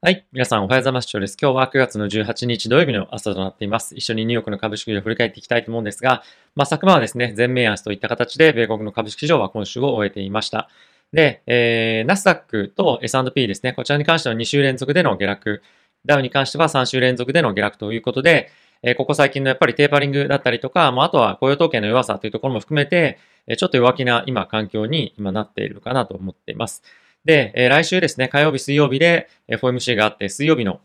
はい。皆さんおはようございます。今日は9月の18日土曜日の朝となっています。一緒にニューヨークの株式市場を振り返っていきたいと思うんですが、まあ、昨晩はですね、全面安といった形で、米国の株式市場は今週を終えていました。で、えー、ナスダックと S&P ですね、こちらに関しては2週連続での下落、ダウに関しては3週連続での下落ということで、えー、ここ最近のやっぱりテーパリングだったりとか、まあ、あとは雇用統計の弱さというところも含めて、ちょっと弱気な今環境に今なっているかなと思っています。で、え来週ですね、火曜日、水曜日で FOMC があって、水曜日の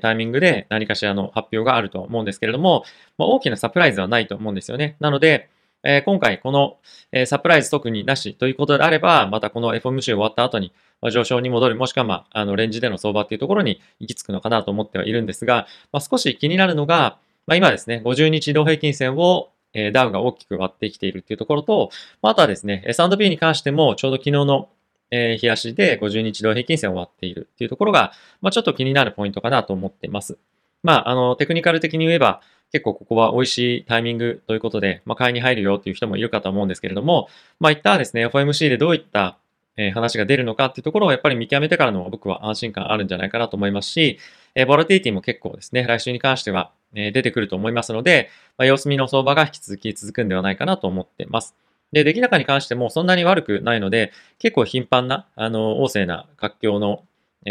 タイミングで何かしらの発表があると思うんですけれども、ま、大きなサプライズはないと思うんですよね。なので、え今回この、えサプライズ特になしということであれば、またこの FOMC 終わった後に、ま上昇に戻る、もしくは、まあ、あのレンジでの相場っていうところに行き着くのかなと思ってはいるんですが、まあ、少し気になるのが、まあ、今ですね、50日移動平均線をえダウが大きく割ってきているっていうところと、まあ、とはですね、S&P に関してもちょうど昨日のえー、日足で50日同平均線を割っているっていうところが、まあ、ちょっと気になるポイントかなと思ってます。まあ、あの、テクニカル的に言えば、結構ここは美味しいタイミングということで、まあ、買いに入るよっていう人もいるかと思うんですけれども、まあ、いったですね、FOMC でどういったえ話が出るのかっていうところをやっぱり見極めてからの僕は安心感あるんじゃないかなと思いますし、えボラティティも結構ですね、来週に関しては、え出てくると思いますので、まあ、様子見の相場が引き続き続くんではないかなと思ってます。で、出来高に関してもそんなに悪くないので、結構頻繁な、あの、旺盛な活況の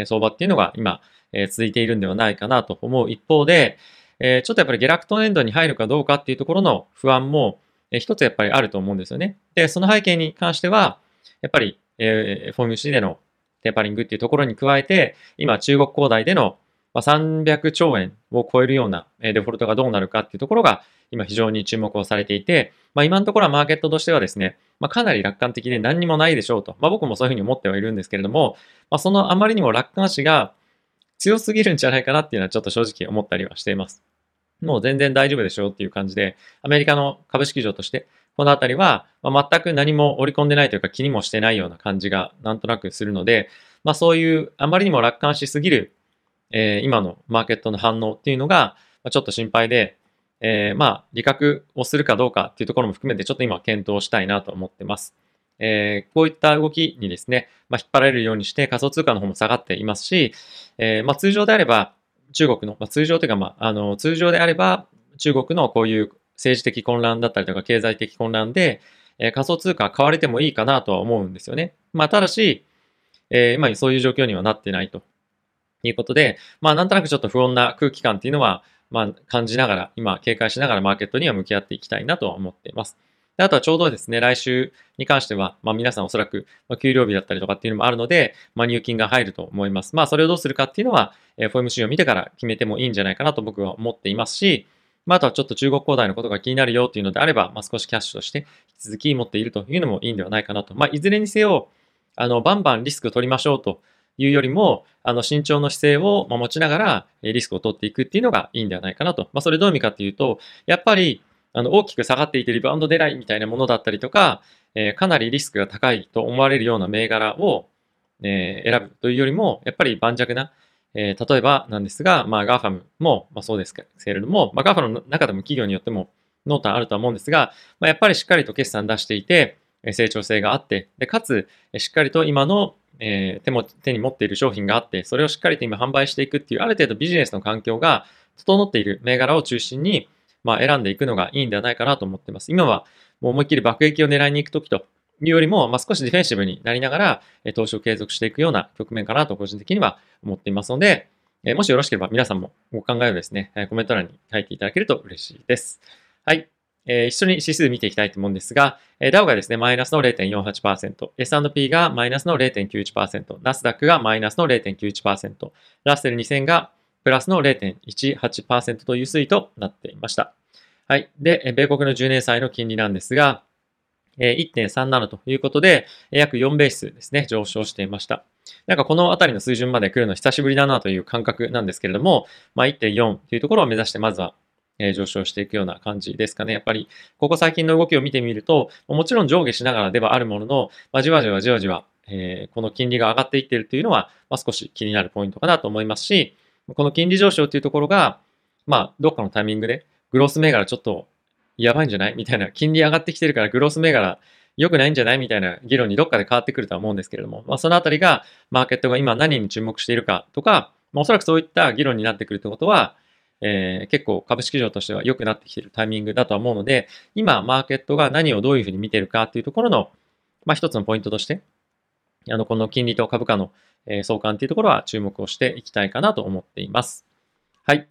相場っていうのが今、え続いているんではないかなと思う一方で、えちょっとやっぱり下落トレンドに入るかどうかっていうところの不安も、え一つやっぱりあると思うんですよね。で、その背景に関しては、やっぱり、えー、フォーム C でのテーパリングっていうところに加えて、今中国恒大でのま300兆円を超えるようなデフォルトがどうなるかっていうところが今非常に注目をされていて、まあ、今のところはマーケットとしてはですね、まあ、かなり楽観的で何にもないでしょうと。まあ、僕もそういうふうに思ってはいるんですけれども、まあ、そのあまりにも楽観視が強すぎるんじゃないかなっていうのはちょっと正直思ったりはしています。もう全然大丈夫でしょうっていう感じで、アメリカの株式場として、このあたりは、ま全く何も織り込んでないというか気にもしてないような感じがなんとなくするので、まあそういうあまりにも楽観しすぎる、えー、今のマーケットの反応っていうのが、ちょっと心配で、えー、まあ、利確をするかどうかっていうところも含めて、ちょっと今検討したいなと思ってます。えー、こういった動きにですね、まあ、引っ張られるようにして仮想通貨の方も下がっていますし、え、まあ、通常であれば、中国の、まあ、通常というか、まあ、あの、通常であれば、中国のこういう政治的混乱だったりとか、経済的混乱で、え、仮想通貨買われてもいいかなとは思うんですよね。まあ、ただし、えー、今そういう状況にはなってないということで、まあ、なんとなくちょっと不穏な空気感っていうのは、まあ、感じながら、今、警戒しながらマーケットには向き合っていきたいなとは思っています。であとはちょうどですね、来週に関しては、まあ皆さんおそらく、まあ、給料日だったりとかっていうのもあるので、まあ入金が入ると思います。まあそれをどうするかっていうのは、え FOMC を見てから決めてもいいんじゃないかなと僕は思っていますし、まああとはちょっと中国恒大のことが気になるよっていうのであれば、まあ少しキャッシュとして引き続き持っているというのもいいんではないかなと。まあいずれにせよ、あの、バンバンリスク取りましょうというよりも、あの、慎重の姿勢を持ちながら、リスクを取っていくっていうのがいいんではないかなと。まあ、それどういう意味かっていうと、やっぱり、あの、大きく下がっていてリバウンド出ないみたいなものだったりとか、えー、かなりリスクが高いと思われるような銘柄を、えー、選ぶというよりも、やっぱり盤石な、えー、例えばなんですが、まあ、 GAFAM も、まあ、そうですけれども、まあ、 GAFAM の中でも企業によっても濃淡あるとは思うんですが、まあ、やっぱりしっかりと決算出していて、成長性があって、で、かつ、しっかりと今のえー、手も手に持っている商品があって、それをしっかりと今販売していくっていう、ある程度ビジネスの環境が整っている銘柄を中心に、まあ、選んでいくのがいいんではないかなと思ってます。今はもう思いっきり爆益を狙いに行くときというよりも、まあ、少しディフェンシブになりながら、え投資を継続していくような局面かなと個人的には思っていますので、えもしよろしければ皆さんもご考えをですね、コメント欄に書いていただけると嬉しいです。はい。え、一緒に指数見ていきたいと思うんですが、えー、ダウがですね、マイナスの0.48%、S&P がマイナスの0.91%、ナスダックがマイナスの0.91%、ラッセル2000がプラスの0.18%という推移となっていました。はい。で、米国の10年債の金利なんですが、1.37ということで、約4ベースですね、上昇していました。なんかこのあたりの水準まで来るの久しぶりだなという感覚なんですけれども、まあ、1.4というところを目指してまずはえ上昇していくような感じですかね。やっぱり、ここ最近の動きを見てみると、もちろん上下しながらではあるものの、まあ、じわじわじわじわ、えー、この金利が上がっていっているというのは、まあ、少し気になるポイントかなと思いますし、この金利上昇というところが、まあ、どっかのタイミングで、グロース銘柄ちょっとやばいんじゃない？みたいな、金利上がってきてるからグロース銘柄良くないんじゃない？みたいな議論にどっかで変わってくるとは思うんですけれども、まあ、そのあたりが、マーケットが今何に注目しているかとか、まあ、おそらくそういった議論になってくるということは、えー、結構株式市場としては良くなってきているタイミングだとは思うので、今、マーケットが何をどういうふうに見ているかっていうところの、まあ、一つのポイントとして、あの、この金利と株価の相関っていうところは注目をしていきたいかなと思っています。はい。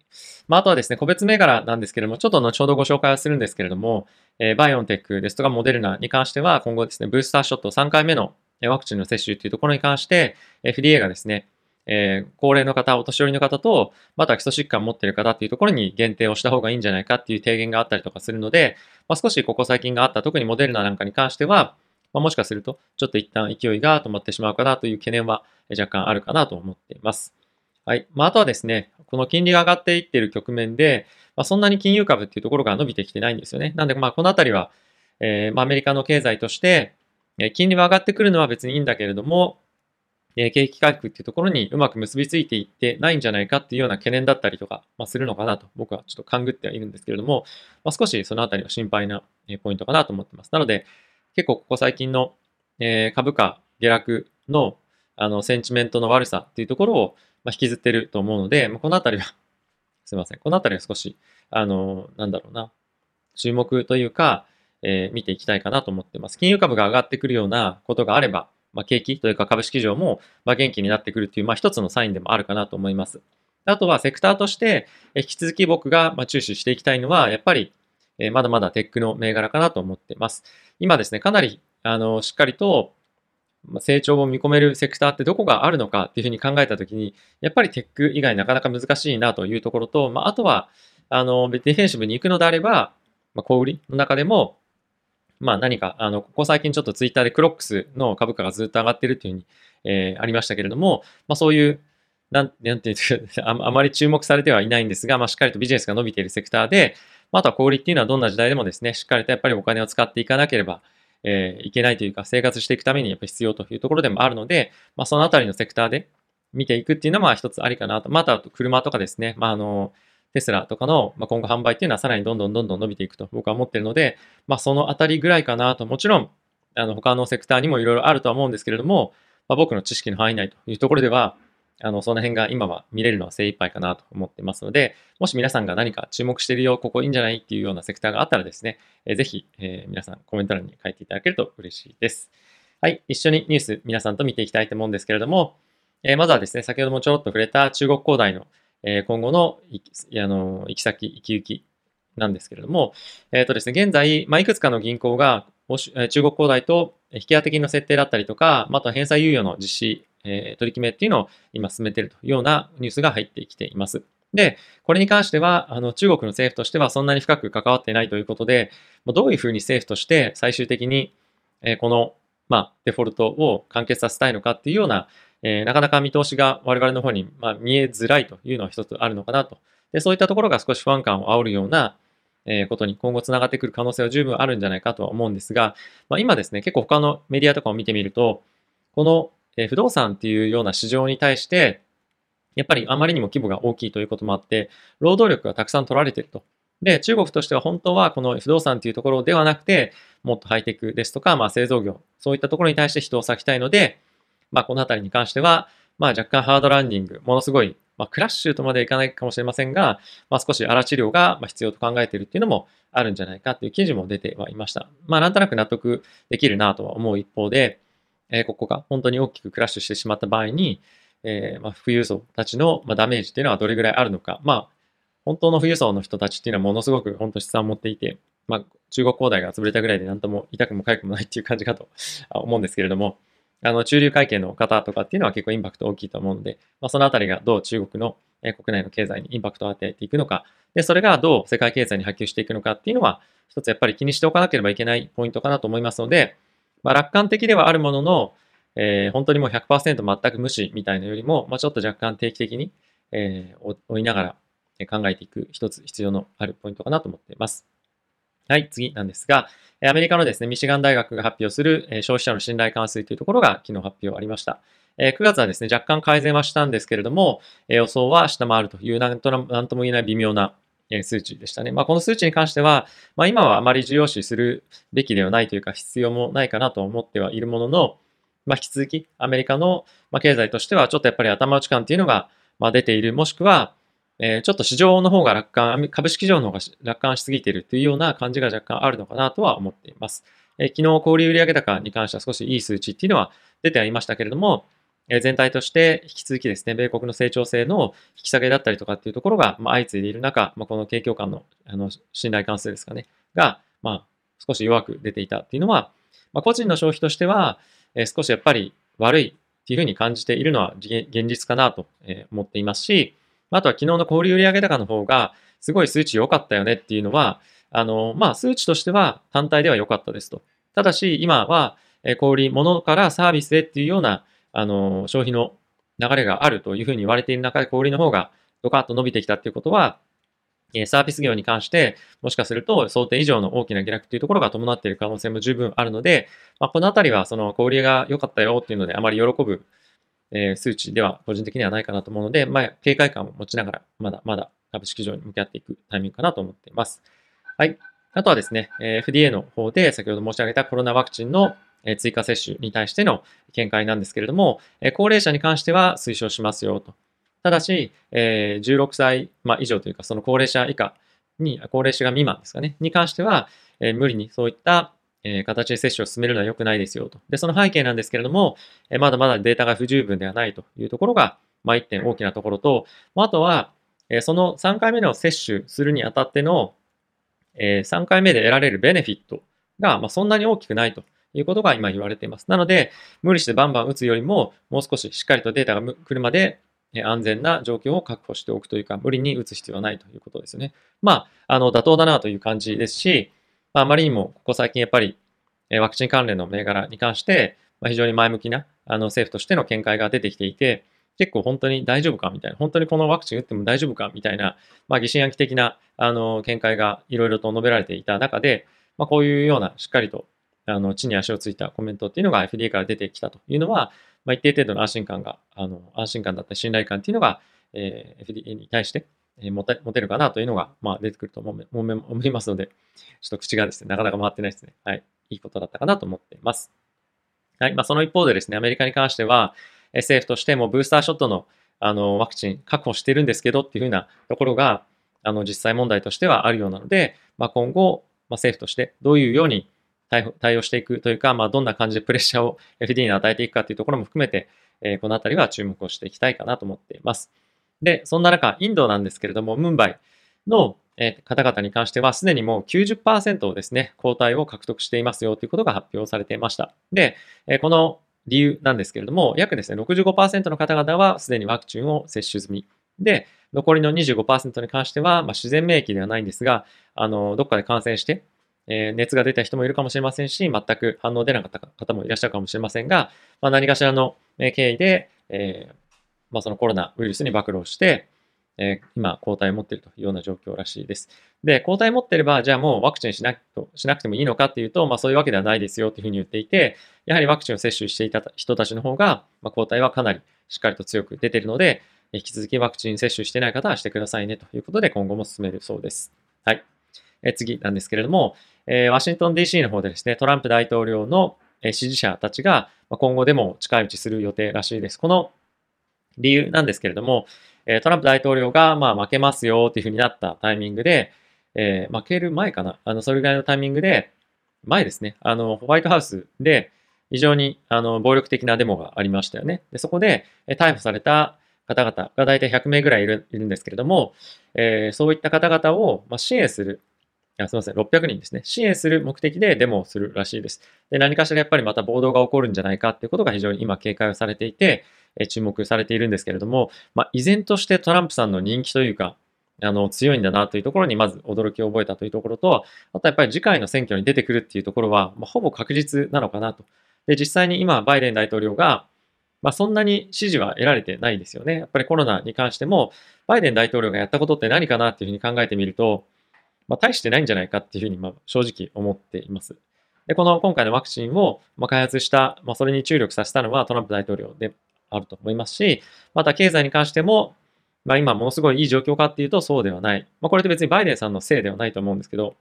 まあ、あとはですね、個別銘柄なんですけれども、ちょっと後ほどご紹介はするんですけれども、えー、バイオンテックですとかモデルナに関しては、今後ですね、ブースターショット3回目のワクチンの接種というところに関して、FDA がですね、えー、高齢の方、お年寄りの方と、また基礎疾患を持っている方っていうところに限定をした方がいいんじゃないかっていう提言があったりとかするので、まあ、少しここ最近があった、特にモデルナなんかに関しては、まあ、もしかすると、ちょっと一旦勢いが止まってしまうかなという懸念は若干あるかなと思っています。はい。まあ、あとはですね、この金利が上がっていっている局面で、まあ、そんなに金融株っていうところが伸びてきてないんですよね。なんで、まあ、このあたりは、えー、まあ、アメリカの経済として、金利は上がってくるのは別にいいんだけれども、え景気回復っていうところにうまく結びついていってないんじゃないかっていうような懸念だったりとか、ま、するのかなと僕はちょっと勘ぐってはいるんですけれども、ま、少しそのあたりは心配なポイントかなと思ってます。なので、結構ここ最近の、え株価下落のあのセンチメントの悪さっていうところを、引きずってると思うので、ま、このあたりは すいません。このあたりは少し、あの、なんだろうな、注目というか、えー、見ていきたいかなと思ってます。金融株が上がってくるようなことがあれば、まあ、景気というか株式市場も、まあ、元気になってくるという、まあ、一つのサインでもあるかなと思います。あとは、セクターとして、引き続き僕が注視していきたいのは、やっぱり、まだまだテックの銘柄かなと思ってます。今ですね、かなり、あの、しっかりと、成長を見込めるセクターってどこがあるのかっていうふうに考えたときに、やっぱりテック以外なかなか難しいなというところと、まあ、あとは、あの、ディフェンシブに行くのであれば、まあ、小売りの中でも、まあ何か、あの、ここ最近ちょっとツイッターでクロックスの株価がずっと上がってるっていうふうに、えー、ありましたけれども、まあそういう、なんなんていうか あ、まり注目されてはいないんですが、まあしっかりとビジネスが伸びているセクターで、まあ、あとは小売っていうのはどんな時代でもですね、しっかりとやっぱりお金を使っていかなければ、えー、いけないというか、生活していくためにやっぱ必要というところでもあるので、まあ、そのあたりのセクターで見ていくっていうのは一つありかなと。また、あ車とかですね、まあ、あの、テスラとかの、まあ、今後販売っていうのはさらにどんどんどんどん伸びていくと僕は思ってるので、まあ、そのあたりぐらいかなと。もちろん、あの、他のセクターにもいろいろあるとは思うんですけれども、まあ、僕の知識の範囲内というところでは、あの、その辺が今は見れるのは精一杯かなと思ってますので、もし皆さんが何か注目しているよ、ここいいんじゃないっていうようなセクターがあったらですね、えー、ぜひ、えー、皆さんコメント欄に書いていただけると嬉しいです。はい、一緒にニュース皆さんと見ていきたいと思うんですけれども、えー、まずはですね、先ほどもちょろっと触れた中国恒大の、え今後のあの行き先、行き行きなんですけれども、えっ、とですね、現在、まあ、いくつかの銀行が中国恒大と引き当て金の設定だったりとか、また返済猶予の実施えー、取り決めっていうのを今進めているというようなニュースが入ってきています。で、これに関しては、あの、中国の政府としてはそんなに深く関わっていないということで、どういうふうに政府として最終的に、えー、この、まあ、デフォルトを完結させたいのかっていうような、えー、なかなか見通しが我々の方に、まあ、見えづらいというのは一つあるのかなと。で、そういったところが少し不安感を煽るような、えことに今後つながってくる可能性は十分あるんじゃないかとは思うんですが、まあ、今ですね、結構他のメディアとかを見てみると、このえ不動産っていうような市場に対して、やっぱりあまりにも規模が大きいということもあって、労働力がたくさん取られていると。で、中国としては本当はこの不動産っていうところではなくて、もっとハイテクですとか、まあ製造業、そういったところに対して人を割きたいので、まあこのあたりに関しては、まあ若干ハードランディング、ものすごい、まあクラッシュとまでいかないかもしれませんが、まあ少し荒治療が必要と考えているっていうのもあるんじゃないかっていう記事も出てはいました。まあなんとなく納得できるなとは思う一方で、えー、ここが本当に大きくクラッシュしてしまった場合に、えー、まあ、富裕層たちの、ダメージっていうのはどれぐらいあるのか。まあ、本当の富裕層の人たちっていうのはものすごく本当資産を持っていて、まあ、中国恒大が潰れたぐらいで何とも痛くも痒くもないっていう感じかと思うんですけれども、あの、中流会計の方とかっていうのは結構インパクト大きいと思うので、まあ、そのあたりがどう中国の国内の経済にインパクトを与えていくのか、で、それがどう世界経済に波及していくのかっていうのは、一つやっぱり気にしておかなければいけないポイントかなと思いますので、まあ、楽観的ではあるものの、えー、本当にもう100%全く無視みたいなよりも、まあ、ちょっと若干定期的に、えー、追いながら考えていく一つ必要のあるポイントかなと思っています。はい、次なんですが、アメリカのですね、ミシガン大学が発表する消費者の信頼関数というところが昨日発表ありました。9月はですね、若干改善はしたんですけれども、予想は下回るというなんとなんとも言えない微妙な数値でしたね。まあ、この数値に関しては、まあ、今はあまり重要視するべきではないというか必要もないかなと思ってはいるものの、まあ、引き続きアメリカの経済としてはちょっとやっぱり頭打ち感っていうのが、出ている、もしくは、えー、ちょっと市場の方が楽観、株式市場の方が楽観しすぎているというような感じが若干あるのかなとは思っています。えー、昨日、小売売上高に関しては少しいい数値っていうのは出てはいましたけれども、えー、全体として引き続きですね、米国の成長性の引き下げだったりとかっていうところが、まあ、相次いでいる中、まあ、この景況感のあの信頼関数ですかね、が、まあ、少し弱く出ていたっていうのは、まあ、個人の消費としては、えー、少しやっぱり悪いっていうふうに感じているのは現実かなと思っていますし、あとは昨日の小売売上高の方が、すごい数値良かったよねっていうのは、あの、まあ、数値としては単体では良かったですと。ただし、今は、小売物からサービスへっていうような、あの、消費の流れがあるというふうに言われている中で、小売の方がドカッと伸びてきたっていうことは、サービス業に関して、もしかすると想定以上の大きな下落というところが伴っている可能性も十分あるので、まあ、このあたりはその小売が良かったよっていうので、あまり喜ぶえ、数値では個人的にはないかなと思うので、まあ、警戒感を持ちながら、まだまだ株式市場に向き合っていくタイミングかなと思っています。はい。あとはですね、FDA の方で先ほど申し上げたコロナワクチンの追加接種に対しての見解なんですけれども、高齢者に関しては推奨しますよと。ただし、16歳、以上というか、その高齢者以下に、高齢者が未満ですかね、に関しては、無理にそういったえ形で接種を進めるのは良くないですよと。で、その背景なんですけれども、えまだまだデータが不十分ではないというところが、まあ、一点大きなところと、あとは、えその3回目の接種するにあたっての、え3回目で得られるベネフィットが、まそんなに大きくないということが今言われています。なので、無理してバンバン打つよりも、もう少ししっかりとデータが来るまで安全な状況を確保しておくというか、無理に打つ必要はないということですね。まあ、あの、妥当だなという感じですし、まあ、あまりにもここ最近やっぱりワクチン関連の銘柄に関して、ま非常に前向きなあの政府としての見解が出てきていて、結構本当に大丈夫かみたいな、本当にこのワクチン打っても大丈夫かみたいな、まあ、疑心暗鬼的なあの見解がいろいろと述べられていた中で、まあ、こういうようなしっかりとあの地に足をついたコメントっていうのが FDA から出てきたというのは、まあ、一定程度の安心感が、あの安心感だったり信頼感っていうのが、えー、FDA に対して持て持てるかなというのが、まあ、出てくると思いますので、ちょっと口がですね、なかなか回ってないですね。はい。いいことだったかなと思っています。はい。まあ、その一方でですね、アメリカに関しては、政府としてもブースターショットのあのワクチン確保してるんですけどっていうふうなところが、あの実際問題としてはあるようなので、まあ、今後、まあ、政府としてどういうように対応していくというか、まあ、どんな感じでプレッシャーを FD に与えていくかというところも含めて、えー、このあたりは注目をしていきたいかなと思っています。で、そんな中、インドなんですけれども、ムンバイの方々に関しては、すでにもう90%をですね、抗体を獲得していますよということが発表されていました。で、この理由なんですけれども、約ですね、65%の方々はすでにワクチンを接種済み。で、残りの25%に関しては、まあ、自然免疫ではないんですが、あの、どっかで感染して、えー、熱が出た人もいるかもしれませんし、全く反応出なかった方もいらっしゃるかもしれませんが、まあ、何かしらの経緯で、えー、まあ、そのコロナウイルスに暴露して、えー、今、抗体を持っているというような状況らしいです。で、抗体持ってれば、じゃあもうワクチンしなくしなくてもいいのかっていうと、まあそういうわけではないですよというふうに言っていて、やはりワクチンを接種していた人たちの方が、まあ、抗体はかなりしっかりと強く出ているので、引き続きワクチン接種していない方はしてくださいねということで、今後も進めるそうです。はい。え次なんですけれども、えー、ワシントン DC の方でですね、トランプ大統領の支持者たちが今後でも近いうちする予定らしいです。この理由なんですけれども、えトランプ大統領が、まあ、負けますよっていうふうになったタイミングで、えー、負ける前かな、あの、それぐらいのタイミングで、前ですね、あの、ホワイトハウスで、非常に、あの、暴力的なデモがありましたよね。で、そこで、え逮捕された方々が大体100名ぐらいいるいるんですけれども、えー、そういった方々を、まあ、支援する、あすみません、600人ですね。支援する目的でデモをするらしいです。で、何かしらやっぱりまた暴動が起こるんじゃないかっていうことが非常に今警戒をされていて、注目されているんですけれども、まあ、依然としてトランプさんの人気というか、あの、強いんだなというところにまず驚きを覚えたというところと、あとやっぱり次回の選挙に出てくるっていうところは、まあ、ほぼ確実なのかなと。で、実際に今、バイデン大統領が、まあ、そんなに支持は得られてないですよね。やっぱりコロナに関しても、バイデン大統領がやったことって何かなっていうふうに考えてみると、まあ、大してないんじゃないかっていうふうに、まあ、正直思っています。で、この今回のワクチンを、まあ、開発した、まあ、それに注力させたのはトランプ大統領であると思いますし、また経済に関しても、まあ、今ものすごいいい状況かっていうとそうではない。まあ、これって別にバイデンさんのせいではないと思うんですけど、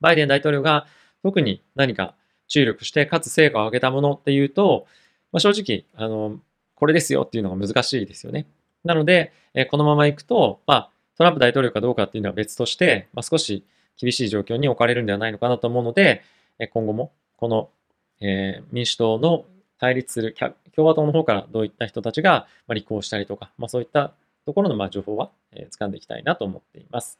バイデン大統領が特に何か注力して、かつ成果を上げたものっていうと、まあ、正直、あの、これですよっていうのが難しいですよね。なので、えこのままいくと、まあ、トランプ大統領かどうかっていうのは別として、まあ、少し厳しい状況に置かれるんではないのかなと思うので、え今後もこの、え民主党の対立する共和党の方からどういった人たちが立候補したりとか、まあ、そういったところのま情報は、え掴んでいきたいなと思っています。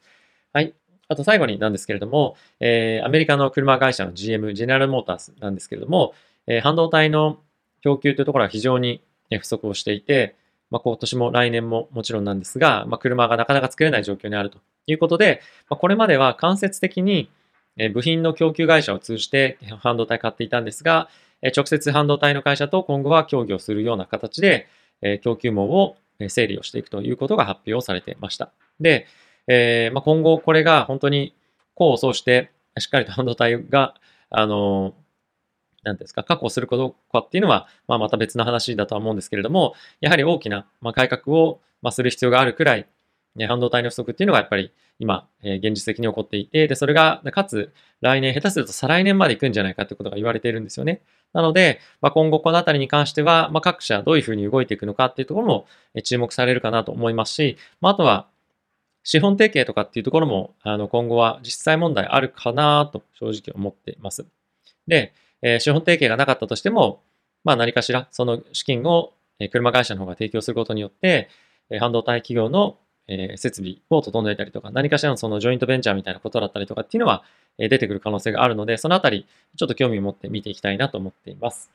はい。あと最後になんですけれども、えー、アメリカの車会社の GM、ジェネラルモータースなんですけれども、えー、半導体の供給というところは非常に不足をしていて、まあ、今年も来年ももちろんなんですが、まあ、車がなかなか作れない状況にあるということで、まあ、これまでは間接的に部品の供給会社を通じて半導体買っていたんですが、直接半導体の会社と今後は協議をするような形で、供給網を整理をしていくということが発表されていました。で、えー、まあ、今後これが本当に功を奏して、しっかりと半導体が、あのなんですか、確保するかどうかっていうのは、まあ、また別の話だとは思うんですけれども、やはり大きな、ま改革を、まする必要があるくらい、ね、半導体の不足っていうのがやっぱり今、え、現実的に起こっていて、で、それが、かつ来年、下手すると再来年まで行くんじゃないかってことが言われているんですよね。なので、まあ、今後このあたりに関しては、まあ、各社どういうふうに動いていくのかっていうところも注目されるかなと思いますし、まあ、あとは、資本提携とかっていうところも、あの、今後は実際問題あるかなと正直思っています。で、え、資本提携がなかったとしても、まあ何かしら、その資金を車会社の方が提供することによって、半導体企業のえ設備を整えたりとか、何かしらのそのジョイントベンチャーみたいなことだったりとかっていうのはえ出てくる可能性があるので、そのあたり、ちょっと興味を持って見ていきたいなと思っています。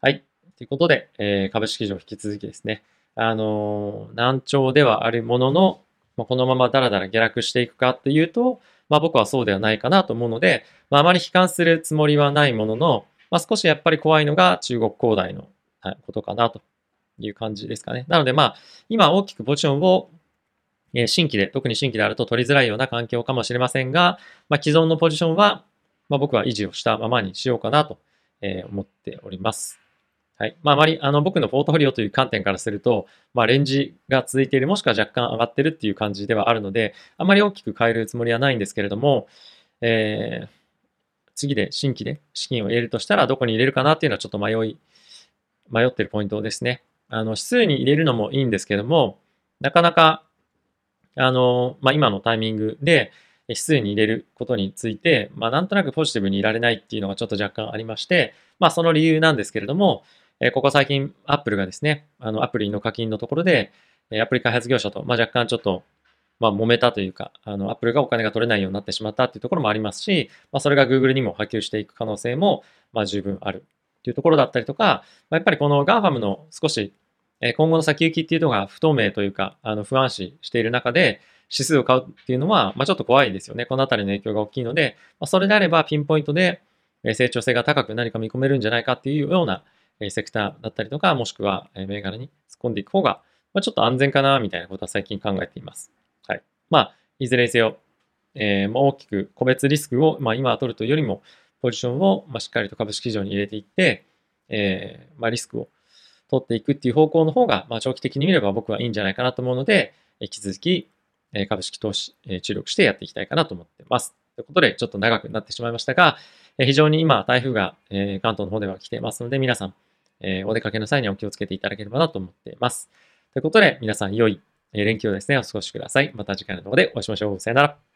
はい。ということで、え株式市場引き続きですね、あの難聴ではあるものの、まあ、このままダラダラ下落していくかっていうと、まあ僕はそうではないかなと思うので、まああまり悲観するつもりはないものの、まあ少しやっぱり怖いのが中国恒大のことかなという感じですかね。なのでまあ今大きくポジションを新規で、特に新規であると取りづらいような環境かもしれませんが、まあ既存のポジションは、まあ僕は維持をしたままにしようかなと思っております。はい。まあ、あまり、あの、僕のポートフォリオという観点からすると、まあ、レンジが続いている、もしくは若干上がってるっていう感じではあるので、あまり大きく変えるつもりはないんですけれども、えー、次で新規で資金を入れるとしたら、どこに入れるかなっていうのはちょっと迷い、迷ってるポイントですね。あの、指数に入れるのもいいんですけども、なかなか、あの、まあ、今のタイミングで、指数に入れることについて、まあ、なんとなくポジティブにいられないっていうのがちょっと若干ありまして、まあ、その理由なんですけれども、えここ最近、アップルがですね、あの、アプリの課金のところで、アプリ開発業者と、まあ、若干ちょっと、まあ、揉めたというか、あの、アップルがお金が取れないようになってしまったっていうところもありますし、まあ、それが Google にも波及していく可能性も、まあ、十分あるっていうところだったりとか、まあ、やっぱりこの GAFAM の少し、え今後の先行きっていうのが不透明というか、あの、不安視している中で、指数を買うっていうのは、まあ、ちょっと怖いですよね。このあたりの影響が大きいので、まあ、それであればピンポイントで成長性が高く何か見込めるんじゃないかっていうようなセクターだったりとか、もしくは銘柄に突っ込んでいく方が、まあ、ちょっと安全かな、みたいなことは最近考えています。はい。まあ、いずれにせよ、えー、大きく個別リスクを、まあ、今は取るというよりも、ポジションを、ま、しっかりと株式市場に入れていって、えー、まあ、リスクを取っていくっていう方向の方が、まあ、長期的に見れば僕はいいんじゃないかなと思うので、引き続き、株式投資、注力してやっていきたいかなと思ってます。ということで、ちょっと長くなってしまいましたが、非常に今、台風が関東の方では来ていますので、皆さん、え、お出かけの際にはお気をつけていただければなと思っています。ということで、皆さん良い連休をですね、お過ごしください。また次回の動画でお会いしましょう。さよなら。